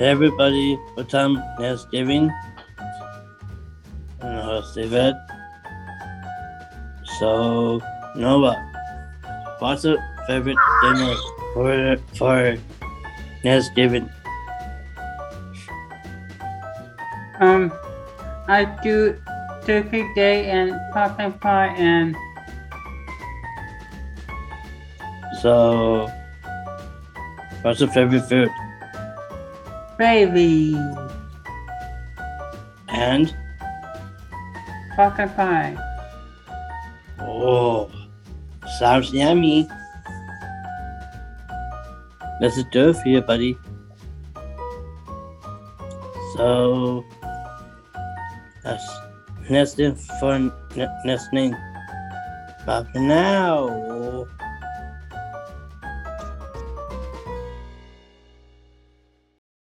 Everybody, what time Thanksgiving? And host Yvette. So, Nova, what's your favorite dinner for for Thanksgiving? Um, I do turkey day and pumpkin pie and So, what's your favorite food? Gravy, And pumpkin pie. oh, sounds yummy. Let's do it for you, buddy. So, that's next thing for thing. Bye for now.